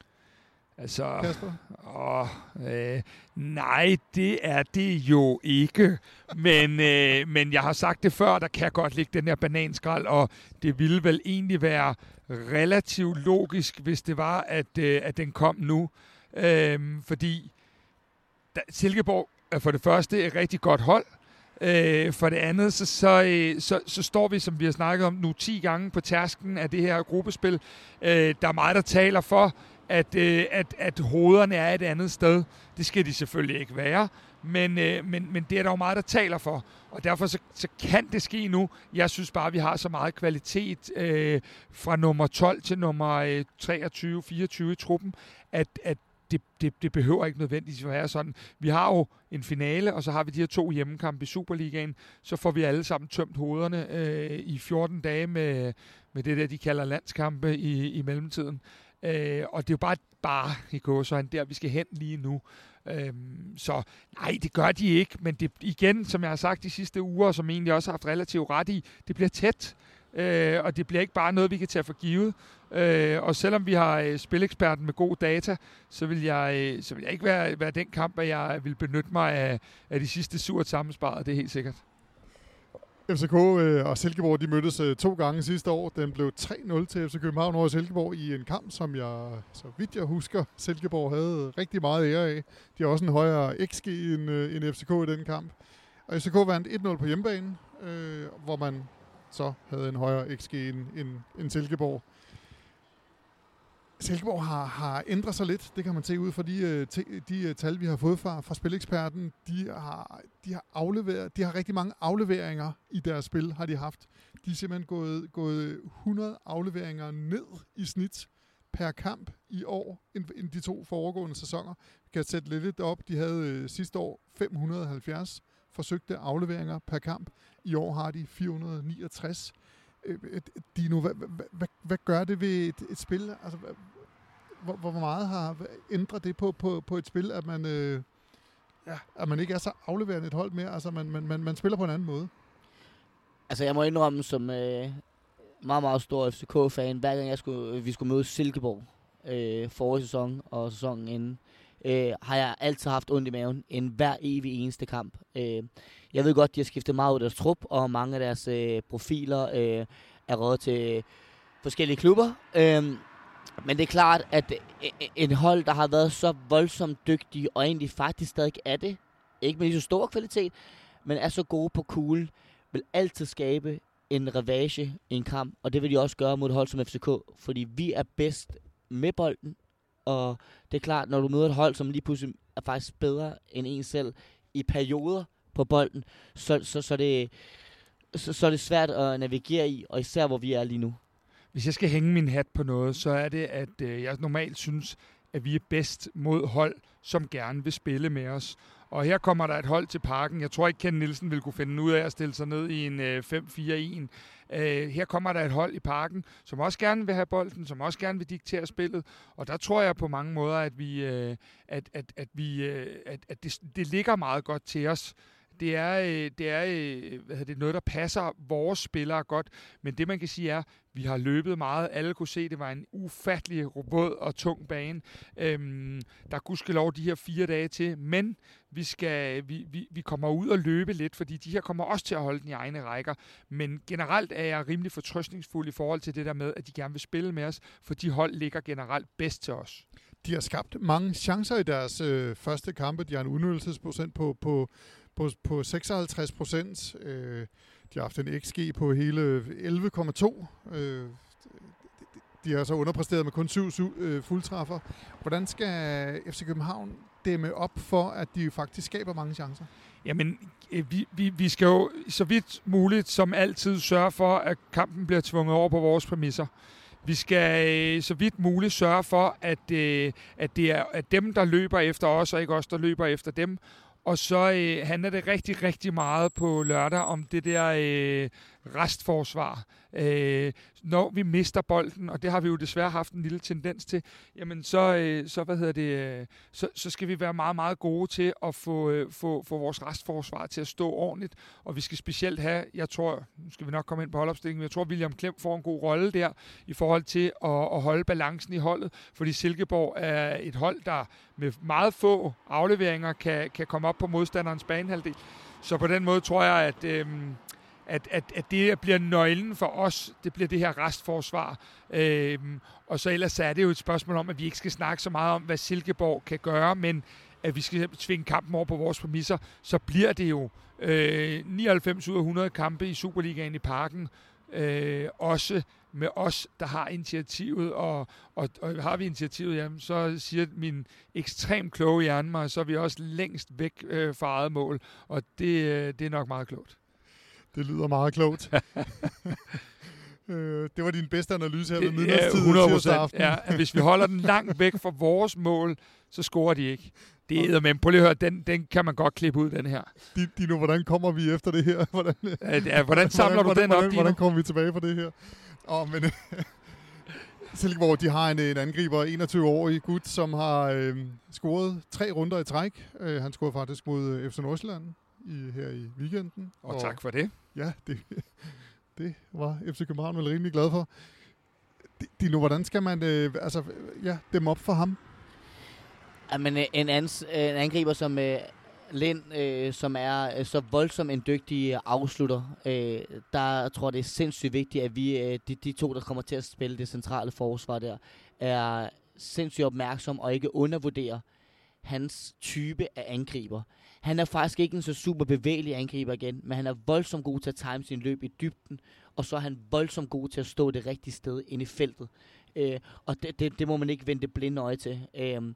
Altså, Kasper? Åh, øh, nej, det er det jo ikke. Men, øh, men jeg har sagt det før, der kan godt ligge den her bananskrald, og det ville vel egentlig være relativt logisk, hvis det var, at, øh, at den kom nu. Øh, fordi da, Silkeborg er for det første et rigtig godt hold. Øh, for det andet, så, så, øh, så, så står vi, som vi har snakket om nu 10 gange på tærsken af det her gruppespil. Øh, der er meget, der taler for, at, øh, at, at hovederne er et andet sted. Det skal de selvfølgelig ikke være, men, øh, men, men det er der jo meget, der taler for. Og derfor så, så kan det ske nu. Jeg synes bare, at vi har så meget kvalitet øh, fra nummer 12 til nummer øh, 23-24 i truppen, at, at det, det, det behøver ikke nødvendigvis at være sådan. Vi har jo en finale, og så har vi de her to hjemmekampe i Superligaen. Så får vi alle sammen tømt hovederne øh, i 14 dage med, med det der, de kalder landskampe i, i mellemtiden. Øh, og det er jo bare, bare i gåsøjne der, vi skal hen lige nu. Øhm, så nej, det gør de ikke, men det igen, som jeg har sagt de sidste uger, som egentlig også har haft relativt ret i, det bliver tæt, øh, og det bliver ikke bare noget, vi kan tage for givet. Øh, og selvom vi har øh, spileksperten med god data, så vil jeg, øh, så vil jeg ikke være, være den kamp, at jeg vil benytte mig af, af de sidste surt sammensparet, det er helt sikkert. FCK øh, og Silkeborg de mødtes øh, to gange sidste år. Den blev 3-0 til FC København over Silkeborg i en kamp, som jeg, så vidt jeg husker, Silkeborg havde øh, rigtig meget ære af. De har også en højere XG end, øh, end FCK i den kamp. Og FCK vandt 1-0 på hjemmebane, øh, hvor man så havde en højere XG end, end, end Silkeborg. Silkeborg har, har ændret sig lidt, det kan man se ud fra de, øh, de øh, tal, vi har fået fra, fra Spileksperten. De har, de, har afleveret, de har rigtig mange afleveringer i deres spil, har de haft. De er simpelthen gået, gået 100 afleveringer ned i snit per kamp i år, end, de to foregående sæsoner. Vi kan sætte lidt op. De havde øh, sidste år 570 forsøgte afleveringer per kamp. I år har de 469. Øh, øh, Dino, hvad, hvad, hvad, hvad gør det ved et, et spil? Altså, hvor, hvor meget har ændret det på, på, på et spil, at man, øh, ja, at man ikke er så afleverende et hold mere? Altså, man, man, man, man spiller på en anden måde. Altså, jeg må indrømme som øh, meget, meget stor FCK-fan, hver gang jeg skulle, vi skulle møde Silkeborg øh, forrige sæson og sæsonen inden, øh, Øh, har jeg altid haft ondt i maven en hver evig eneste kamp. Øh, jeg ved godt, de har skiftet meget ud af deres trup, og mange af deres øh, profiler øh, er råd til forskellige klubber. Øh, men det er klart, at øh, en hold, der har været så voldsomt dygtig, og egentlig faktisk stadig er det, ikke med lige så stor kvalitet, men er så gode på kuglen, vil altid skabe en revage i en kamp, og det vil de også gøre mod et hold som FCK, fordi vi er bedst med bolden, og det er klart, når du møder et hold, som lige pludselig er faktisk bedre end en selv i perioder på bolden, så, så, så, det, så, så er det svært at navigere i, og især hvor vi er lige nu. Hvis jeg skal hænge min hat på noget, så er det, at øh, jeg normalt synes, at vi er bedst mod hold, som gerne vil spille med os. Og her kommer der et hold til parken. Jeg tror ikke, Ken Nielsen vil kunne finde ud af at stille sig ned i en øh, 5-4-1. Øh, her kommer der et hold i parken, som også gerne vil have bolden, som også gerne vil diktere spillet. Og der tror jeg på mange måder, at, vi, øh, at, at, at, vi, øh, at, at det, det ligger meget godt til os det er, øh, det er øh, hvad det, noget, der passer vores spillere godt. Men det, man kan sige er, vi har løbet meget. Alle kunne se, at det var en ufattelig våd og tung bane. Øhm, der kunne lov de her fire dage til, men vi, skal, vi, vi, vi kommer ud og løbe lidt, fordi de her kommer også til at holde den i egne rækker. Men generelt er jeg rimelig fortrøstningsfuld i forhold til det der med, at de gerne vil spille med os, for de hold ligger generelt bedst til os. De har skabt mange chancer i deres øh, første kampe. De har en udnyttelsesprocent på, på, på, på 56 procent. Øh, de har haft en XG på hele 11,2. Øh, de har så underpræsteret med kun syv øh, fuldtræffer. Hvordan skal FC København dæmme op for, at de faktisk skaber mange chancer? Jamen, øh, vi, vi, vi skal jo så vidt muligt som altid sørge for, at kampen bliver tvunget over på vores præmisser. Vi skal øh, så vidt muligt sørge for, at, øh, at det er at dem, der løber efter os, og ikke os, der løber efter dem. Og så øh, handler det rigtig, rigtig meget på lørdag om det der øh, restforsvar. Øh, når vi mister bolden, og det har vi jo desværre haft en lille tendens til, jamen så, øh, så, hvad hedder det, øh, så, så skal vi være meget, meget gode til at få, øh, få, få vores restforsvar til at stå ordentligt, og vi skal specielt have, jeg tror, nu skal vi nok komme ind på holdopstillingen, men jeg tror, William Klem får en god rolle der, i forhold til at, at holde balancen i holdet, fordi Silkeborg er et hold, der med meget få afleveringer kan, kan komme op på modstanderens banehalvdel. Så på den måde tror jeg, at, øh, at, at, at det bliver nøglen for os, det bliver det her restforsvar. Øhm, og så ellers er det jo et spørgsmål om, at vi ikke skal snakke så meget om, hvad Silkeborg kan gøre, men at vi skal tvinge kampen over på vores præmisser, så bliver det jo øh, 99 ud af 100 kampe i Superligaen i parken, øh, også med os, der har initiativet, og, og, og har vi initiativet, jamen, så siger min ekstremt kloge hjerne mig, så er vi også længst væk øh, fra eget mål, og det, øh, det er nok meget klogt. Det lyder meget klogt. *laughs* øh, det var din bedste analyse her ved midnatstid ja, 100 aften. Ja, *laughs* hvis vi holder den langt væk fra vores mål, så scorer de ikke. Det er men prøv lige at høre, den, den kan man godt klippe ud, den her. Dino, hvordan kommer vi efter det her? *laughs* Hvordan, ja, hvordan samler hvordan, du den hvordan, op, Dino? Hvordan kommer vi tilbage fra det her? Åh, men... Silkeborg, de har en, en angriber, 21-årig gut, som har øh, scoret tre runder i træk. Øh, han scorede faktisk mod øh, FC Nordsjælland i, her i weekenden. Og, og tak for det. Ja, *laughs* det, det var FC København vel rimelig glad for. Dino, hvordan skal man øh, altså, ja, dem op for ham? Jamen, øh, en, ans, øh, en angriber som øh, Lind, øh, som er øh, så voldsom en dygtig øh, afslutter, øh, der tror jeg, det er sindssygt vigtigt, at vi, øh, de, de to, der kommer til at spille det centrale forsvar der, er sindssygt opmærksom og ikke undervurderer hans type af angriber. Han er faktisk ikke en så super bevægelig angriber igen, men han er voldsomt god til at time sin løb i dybden, og så er han voldsomt god til at stå det rigtige sted inde i feltet. Øh, og det, det, det må man ikke vente blinde øje til. Øh,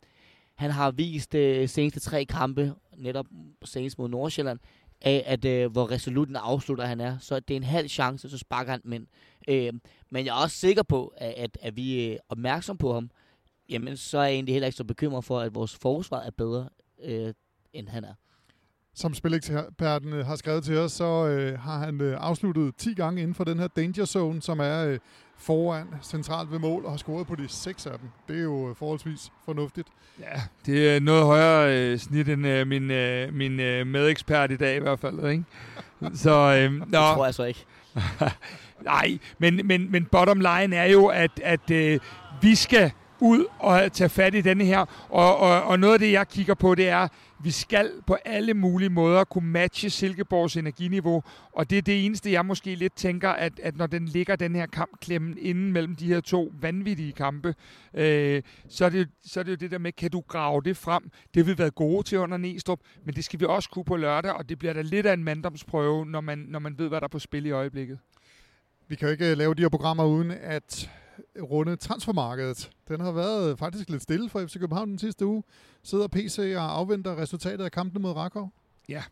han har vist øh, seneste tre kampe, netop senest mod Nordsjælland, af, at øh, hvor resolut en afslutter han er. Så det er en halv chance, så sparker han men. Øh, men jeg er også sikker på, at, at, at vi øh, er opmærksom på ham. Jamen, så er jeg egentlig heller ikke så bekymret for, at vores forsvar er bedre, øh, end han er som spileksperten har skrevet til os, så øh, har han øh, afsluttet 10 gange inden for den her danger zone, som er øh, foran centralt ved mål, og har scoret på de seks af dem. Det er jo øh, forholdsvis fornuftigt. Ja, det er noget højere øh, snit end øh, min, øh, min øh, medekspert i dag i hvert fald, ikke? *laughs* Så, øh, det tror jeg så ikke. *laughs* Nej, men, men, men bottom line er jo, at, at øh, vi skal ud og tage fat i denne her. Og, og, og noget af det, jeg kigger på, det er, vi skal på alle mulige måder kunne matche Silkeborgs energiniveau, og det er det eneste, jeg måske lidt tænker, at, at når den ligger den her kampklemmen inden mellem de her to vanvittige kampe, øh, så, er det, så er det jo det der med, kan du grave det frem? Det vil være gode til under Næstrup, men det skal vi også kunne på lørdag, og det bliver da lidt af en manddomsprøve, når man, når man ved, hvad der er på spil i øjeblikket. Vi kan jo ikke øh, lave de her programmer uden at runde transfermarkedet. Den har været faktisk lidt stille for FC København den sidste uge. Sidder PC og afventer resultatet af kampen mod Rakov? Ja,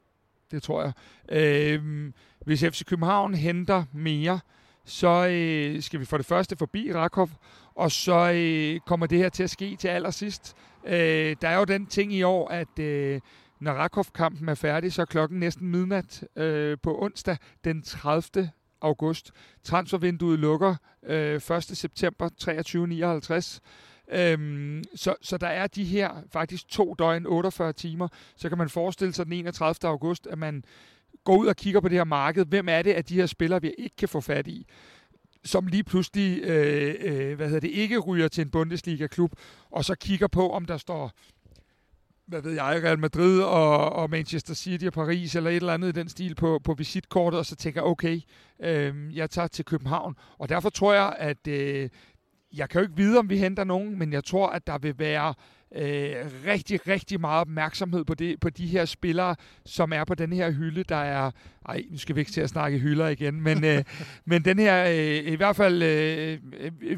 det tror jeg. Øh, hvis FC København henter mere, så øh, skal vi for det første forbi Rakov, og så øh, kommer det her til at ske til allersidst. Øh, der er jo den ting i år, at øh, når Rakov-kampen er færdig, så er klokken næsten midnat øh, på onsdag den 30 august. Transfervinduet lukker øh, 1. september 2359. Øhm, så, så der er de her faktisk to døgn, 48 timer. Så kan man forestille sig den 31. august, at man går ud og kigger på det her marked. Hvem er det af de her spillere, vi ikke kan få fat i? som lige pludselig øh, øh, hvad hedder det, ikke ryger til en Bundesliga-klub, og så kigger på, om der står hvad ved jeg, Real Madrid og, og Manchester City og Paris eller et eller andet i den stil på, på visitkortet, og så tænker jeg, okay, øh, jeg tager til København. Og derfor tror jeg, at øh, jeg kan jo ikke vide, om vi henter nogen, men jeg tror, at der vil være øh, rigtig, rigtig meget opmærksomhed på, det, på de her spillere, som er på den her hylde, der er... Ej, nu skal vi ikke til at snakke hylder igen, men, øh, *laughs* men den her øh, i hvert fald øh,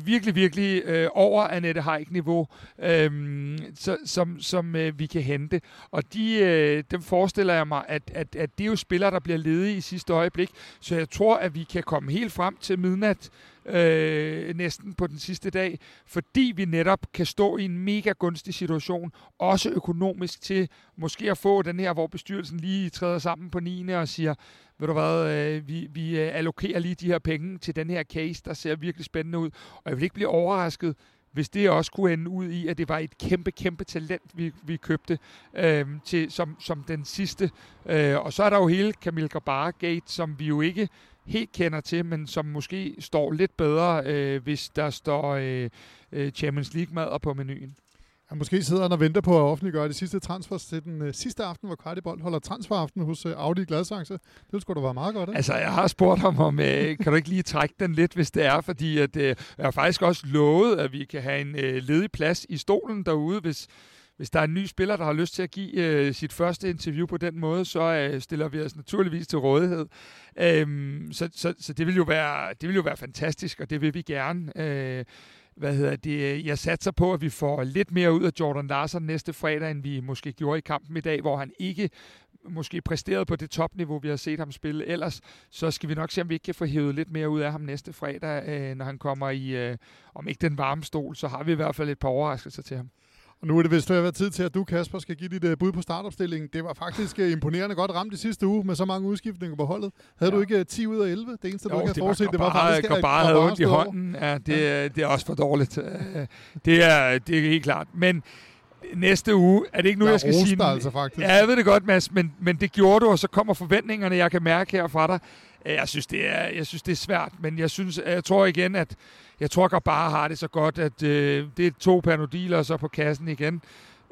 virkelig, virkelig øh, over Annette Haik-niveau, øh, så, som, som øh, vi kan hente. Og de, øh, dem forestiller jeg mig, at, at, at det er jo spillere, der bliver ledige i sidste øjeblik, så jeg tror, at vi kan komme helt frem til midnat øh, næsten på den sidste dag, fordi vi netop kan stå i en mega gunstig situation, også økonomisk til måske at få den her, hvor bestyrelsen lige træder sammen på 9. og siger, ved du hvad, øh, vi, vi øh, allokerer lige de her penge til den her case, der ser virkelig spændende ud, og jeg vil ikke blive overrasket, hvis det også kunne ende ud i, at det var et kæmpe, kæmpe talent, vi, vi købte øh, til, som, som den sidste. Øh, og så er der jo hele Camille Gabara-gate, som vi jo ikke helt kender til, men som måske står lidt bedre, øh, hvis der står øh, øh Champions League-mader på menuen. Ja, måske sidder han og venter på at offentliggøre de sidste transfers til den øh, sidste aften, hvor Kvartibold holder transferaften hos øh, Audi Gladsaxe. Det skulle da være meget godt, ikke? Altså, jeg har spurgt ham om, øh, *laughs* kan du ikke lige trække den lidt, hvis det er, fordi at, øh, jeg har faktisk også lovet, at vi kan have en øh, ledig plads i stolen derude, hvis, hvis der er en ny spiller, der har lyst til at give øh, sit første interview på den måde, så øh, stiller vi os naturligvis til rådighed. Øhm, så, så, så det vil jo være det vil jo være fantastisk, og det vil vi gerne. Øh, hvad hedder det, jeg satser på, at vi får lidt mere ud af Jordan Larsen næste fredag, end vi måske gjorde i kampen i dag, hvor han ikke måske præsterede på det topniveau, vi har set ham spille. Ellers så skal vi nok se, om vi ikke kan få hævet lidt mere ud af ham næste fredag, øh, når han kommer i, øh, om ikke den varme stol, så har vi i hvert fald et par overraskelser til ham. Og nu er det vist ved at være tid til, at du, Kasper, skal give dit uh, bud på startopstillingen. Det var faktisk uh, imponerende godt ramt i sidste uge med så mange udskiftninger på holdet. Havde ja. du ikke uh, 10 ud af 11? Det eneste, jo, du ikke havde forudset, det var faktisk... Bare havde ondt i hånden. Ja, det, ja. det er også for dårligt. Det er, det er helt klart. Men næste uge, er det ikke nu, jeg, jeg skal sige... altså faktisk. Ja, jeg ved det godt, Mads, men, men det gjorde du, og så kommer forventningerne, jeg kan mærke her fra dig. Øh, jeg synes, det er, jeg synes, det er svært, men jeg, synes, jeg tror igen, at jeg tror, at bare har det så godt, at øh, det er to panodiler og så på kassen igen.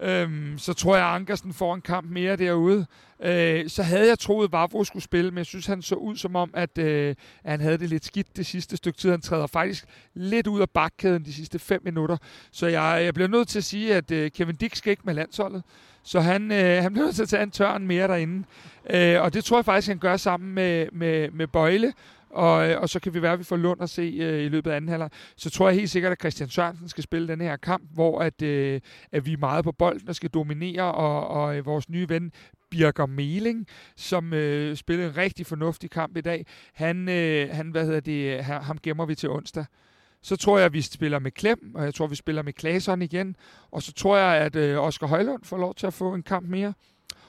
Øhm, så tror jeg, at Ankersen får en kamp mere derude. Øh, så havde jeg troet, at Vavro skulle spille, men jeg synes, han så ud som om, at, øh, at han havde det lidt skidt det sidste stykke tid. Han træder faktisk lidt ud af bakkæden de sidste fem minutter. Så jeg, jeg bliver nødt til at sige, at øh, Kevin Dick skal ikke med landsholdet. Så han, øh, han bliver nødt til at tage en tørn mere derinde. Øh, og det tror jeg faktisk, han gør sammen med, med, med Bøjle. Og, øh, og så kan vi være, at vi får Lund at se øh, i løbet af anden halvleg. Så tror jeg helt sikkert, at Christian Sørensen skal spille den her kamp, hvor at, øh, at vi er meget på bolden og skal dominere, og, og øh, vores nye ven Birger Meling, som øh, spillede en rigtig fornuftig kamp i dag. Han, øh, han hvad hedder det, øh, ham gemmer vi til onsdag. Så tror jeg, at vi spiller med Klem, og jeg tror, vi spiller med Klaseren igen. Og så tror jeg, at øh, Oscar Højlund får lov til at få en kamp mere.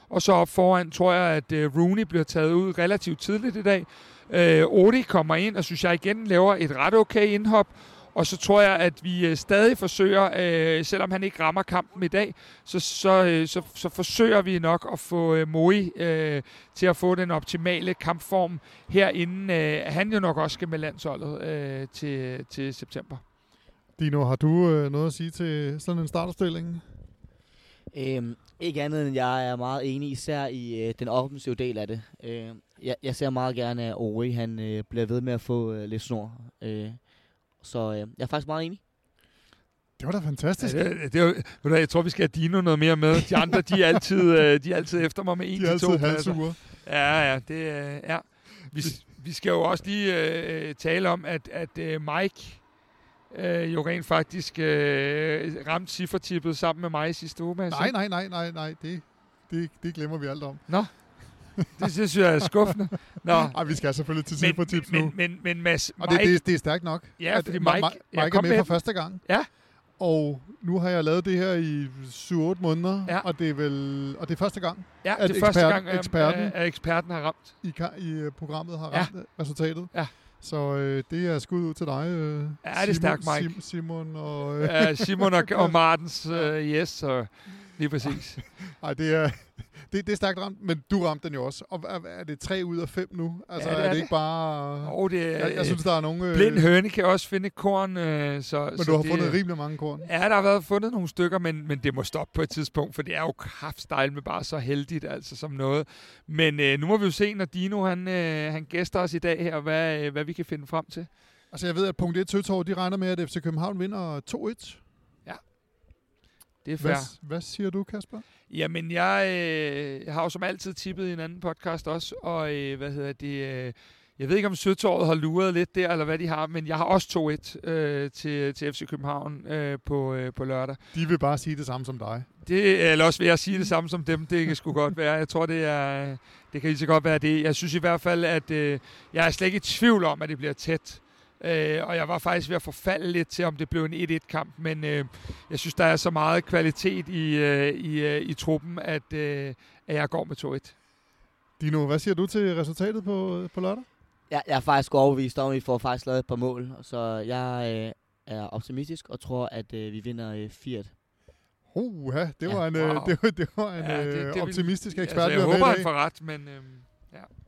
Og så op foran tror jeg, at øh, Rooney bliver taget ud relativt tidligt i dag. Øh, Odi kommer ind, og synes jeg igen laver et ret okay indhop. Og så tror jeg, at vi øh, stadig forsøger, øh, selvom han ikke rammer kampen i dag, så, så, øh, så, så forsøger vi nok at få øh, Moi øh, til at få den optimale kampform herinde. Øh, han jo nok også skal med landsholdet øh, til, til september. Dino, har du øh, noget at sige til sådan en starterstilling? Øhm, ikke andet end, jeg er meget enig, især i øh, den offensive del af det. Øh, jeg, jeg ser meget gerne, at Ori han, øh, bliver ved med at få øh, lidt snor. Øh, så øh, jeg er faktisk meget enig. Det var da fantastisk. Ja, det, det, ved du, jeg tror, vi skal have Dino noget mere med. De andre, de er altid, *laughs* øh, de er altid efter mig med en de til to pladser. Ja, ja, det øh, ja. Vi, vi skal jo også lige øh, tale om, at, at øh, Mike øh, jo rent faktisk øh, ramte cifretippet sammen med mig i sidste uge. Mads. Nej, nej, nej, nej, nej. Det, det, det glemmer vi alt om. Nå, det, synes jeg er skuffende. Nå. Ej, vi skal selvfølgelig til men, nu. Men, men, men Mads, Og det, det, det er stærkt nok. Ja, fordi Mike, Mike, Mike er med, med for første gang. Ja. Og nu har jeg lavet det her i 7-8 måneder, ja. og det er vel og det er første gang, ja, at det ekspert, første gang, eksperten, at eksperten har ramt i, i programmet har ramt ja. resultatet. Ja. Så øh, det er skud ud til dig, øh, Ja, det er stærkt, Mike. Sim, Simon og... Øh, Ja, Simon og, og *laughs* Martens, uh, yes, så lige præcis. *laughs* Ej, det er, *laughs* det, det er stærkt ramt, men du ramte den jo også. Og er, er det tre ud af fem nu? Altså, Ja, det er, er det det. ikke bare... Og det er, jeg, jeg synes, der er nogle... Øh, blind høne kan også finde korn. Øh, så, men så du har det, fundet rimelig mange korn. Ja, der har været fundet nogle stykker, men, men det må stoppe på et tidspunkt, for det er jo kraftstejl med bare så heldigt, altså som noget. Men øh, nu må vi jo se, når Dino han, øh, han gæster os i dag her, hvad, øh, hvad vi kan finde frem til. Altså, jeg ved, at punkt 1 Søtorv, de regner med, at FC København vinder 2-1. Det er fair. Hvad, hvad siger du, Kasper? Jamen, jeg, øh, jeg har jo som altid tippet i en anden podcast også, og øh, hvad hedder det... Øh, jeg ved ikke, om Søtorvet har luret lidt der, eller hvad de har, men jeg har også 2-1 øh, til, til FC København øh, på, øh, på lørdag. De vil bare sige det samme som dig. Det, eller også vil jeg sige det samme som dem. Det kan sgu godt være. Jeg tror, det er, det kan lige så godt være det. Jeg synes i hvert fald, at øh, jeg er slet ikke i tvivl om, at det bliver tæt. Øh, og jeg var faktisk ved at forfalde lidt til, om det blev en 1-1-kamp. Men øh, jeg synes, der er så meget kvalitet i, øh, i, øh, i truppen, at, øh, at jeg går med 2-1. Dino, hvad siger du til resultatet på, på lørdag? Jeg, jeg er faktisk overbevist om, at vi får faktisk lavet et par mål. Så jeg øh, er optimistisk og tror, at øh, vi vinder øh, 4 Uha, det Ja, var en, øh, wow. *laughs* det var, det var en Ja, ja, det- det, det det vil- optimistisk ekspert, Altså, jeg håber, han får ret, men... Øh,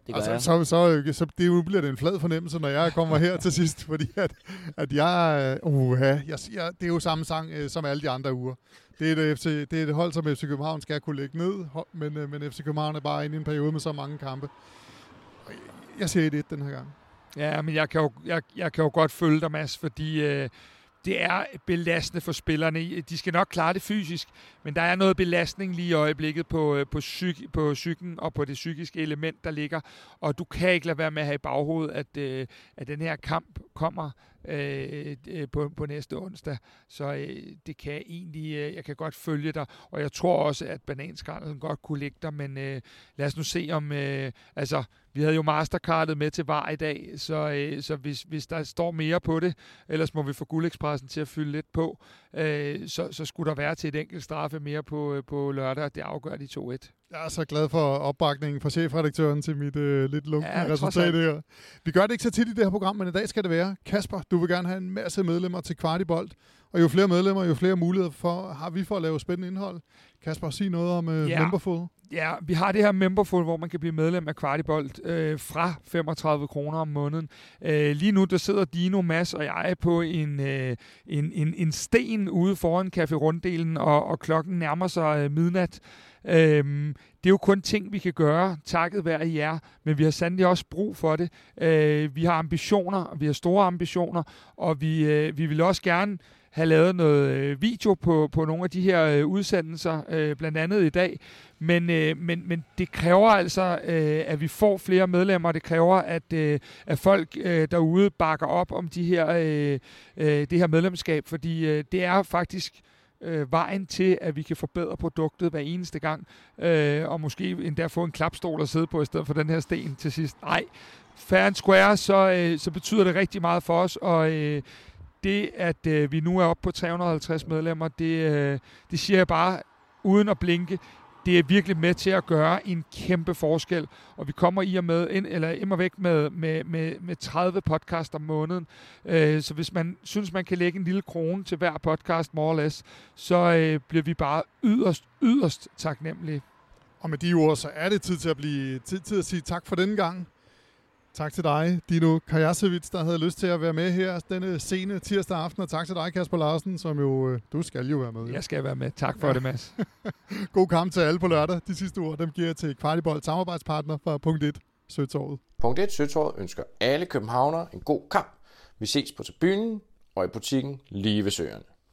Det gør Altså, jeg. så, så, så det jo bliver det en flad fornemmelse, når jeg kommer her til sidst, *laughs* fordi at, at jeg, uh, jeg, jeg, det er jo samme sang uh, som alle de andre uger. Det er, et FC, det er et hold, som FC København skal kunne lægge ned, men, uh, men FC København er bare inde i en periode med så mange kampe. Og Jeg siger 1-1 den her gang. Ja, men jeg kan jo, jeg, jeg kan jo godt følge dig, Mads, fordi øh, det er belastende for spillerne. De skal nok klare det fysisk, men der er noget belastning lige i øjeblikket på, øh, på, psyk, på psyken og på det psykiske element, der ligger. Og du kan ikke lade være med at have i baghovedet, at, øh, at den her kamp kommer Øh, øh, på, på næste onsdag. Så øh, det kan jeg egentlig, øh, jeg kan godt følge dig, og jeg tror også, at bananskrallen godt kunne ligge der, men øh, lad os nu se om, øh, altså, vi havde jo Mastercardet med til var i dag, så, øh, så hvis, hvis der står mere på det, ellers må vi få Guldekspressen til at fylde lidt på, øh, så, så skulle der være til et enkelt straffe mere på, øh, på lørdag, og det afgør de 2-1. Jeg er så glad for opbakningen fra chefredaktøren til mit øh, lidt lunkne Ja, resultat her. Vi gør det ikke så tit i det her program, men i dag skal det være. Kasper, du vil gerne have en masse medlemmer til Kvartibold. Og jo flere medlemmer, jo flere muligheder for, har vi for at lave spændende indhold. Kasper, sig noget om øh, Ja. Memberful. Ja, vi har det her memberful, hvor man kan blive medlem af Kvartibolt øh, fra 35 kroner om måneden. Øh, lige nu der sidder Dino, Mads og jeg på en, øh, en, en, en sten ude foran Café Runddelen, og, og klokken nærmer sig øh, midnat. Øhm, det er jo kun ting, vi kan gøre, takket være jer, men vi har sandelig også brug for det. Øh, vi har ambitioner, vi har store ambitioner, og vi, øh, vi vil også gerne have lavet noget øh, video på, på nogle af de her øh, udsendelser, øh, blandt andet i dag. Men, øh, men, men det kræver altså, øh, at vi får flere medlemmer. Det kræver, at, øh, at folk øh, derude bakker op om de her, øh, øh, det her medlemskab, fordi øh, det er faktisk øh, vejen til, at vi kan forbedre produktet hver eneste gang, øh, og måske endda få en klapstol at sidde på, i stedet for den her sten til sidst. Nej, fair and square, så, øh, så betyder det rigtig meget for os, og øh, det, at øh, vi nu er oppe på 350 medlemmer, det, øh, det siger jeg bare uden at blinke. Det er virkelig med til at gøre en kæmpe forskel, og vi kommer i og med ind, eller immer væk med, med, med, med 30 podcast om måneden. Øh, så hvis man synes, man kan lægge en lille krone til hver podcast, more or less, så øh, bliver vi bare yderst, yderst taknemmelige. Og med de ord, så er det tid til at, blive, tid, tid at sige tak for denne gang. Tak til dig, Dino Kajasevic, der havde lyst til at være med her denne sene tirsdag aften. Og tak til dig, Kasper Larsen, som jo, øh, du skal jo være med. jo. Jeg skal være med. Tak for Ja. det, Mads. *laughs* God kamp til alle på lørdag. De sidste ord, dem giver jeg til Kvartibold samarbejdspartner fra punkt 1, Søtorvet. Punkt 1. Søtorvet ønsker alle københavnere en god kamp. Vi ses på tribunen og i butikken lige ved søerne.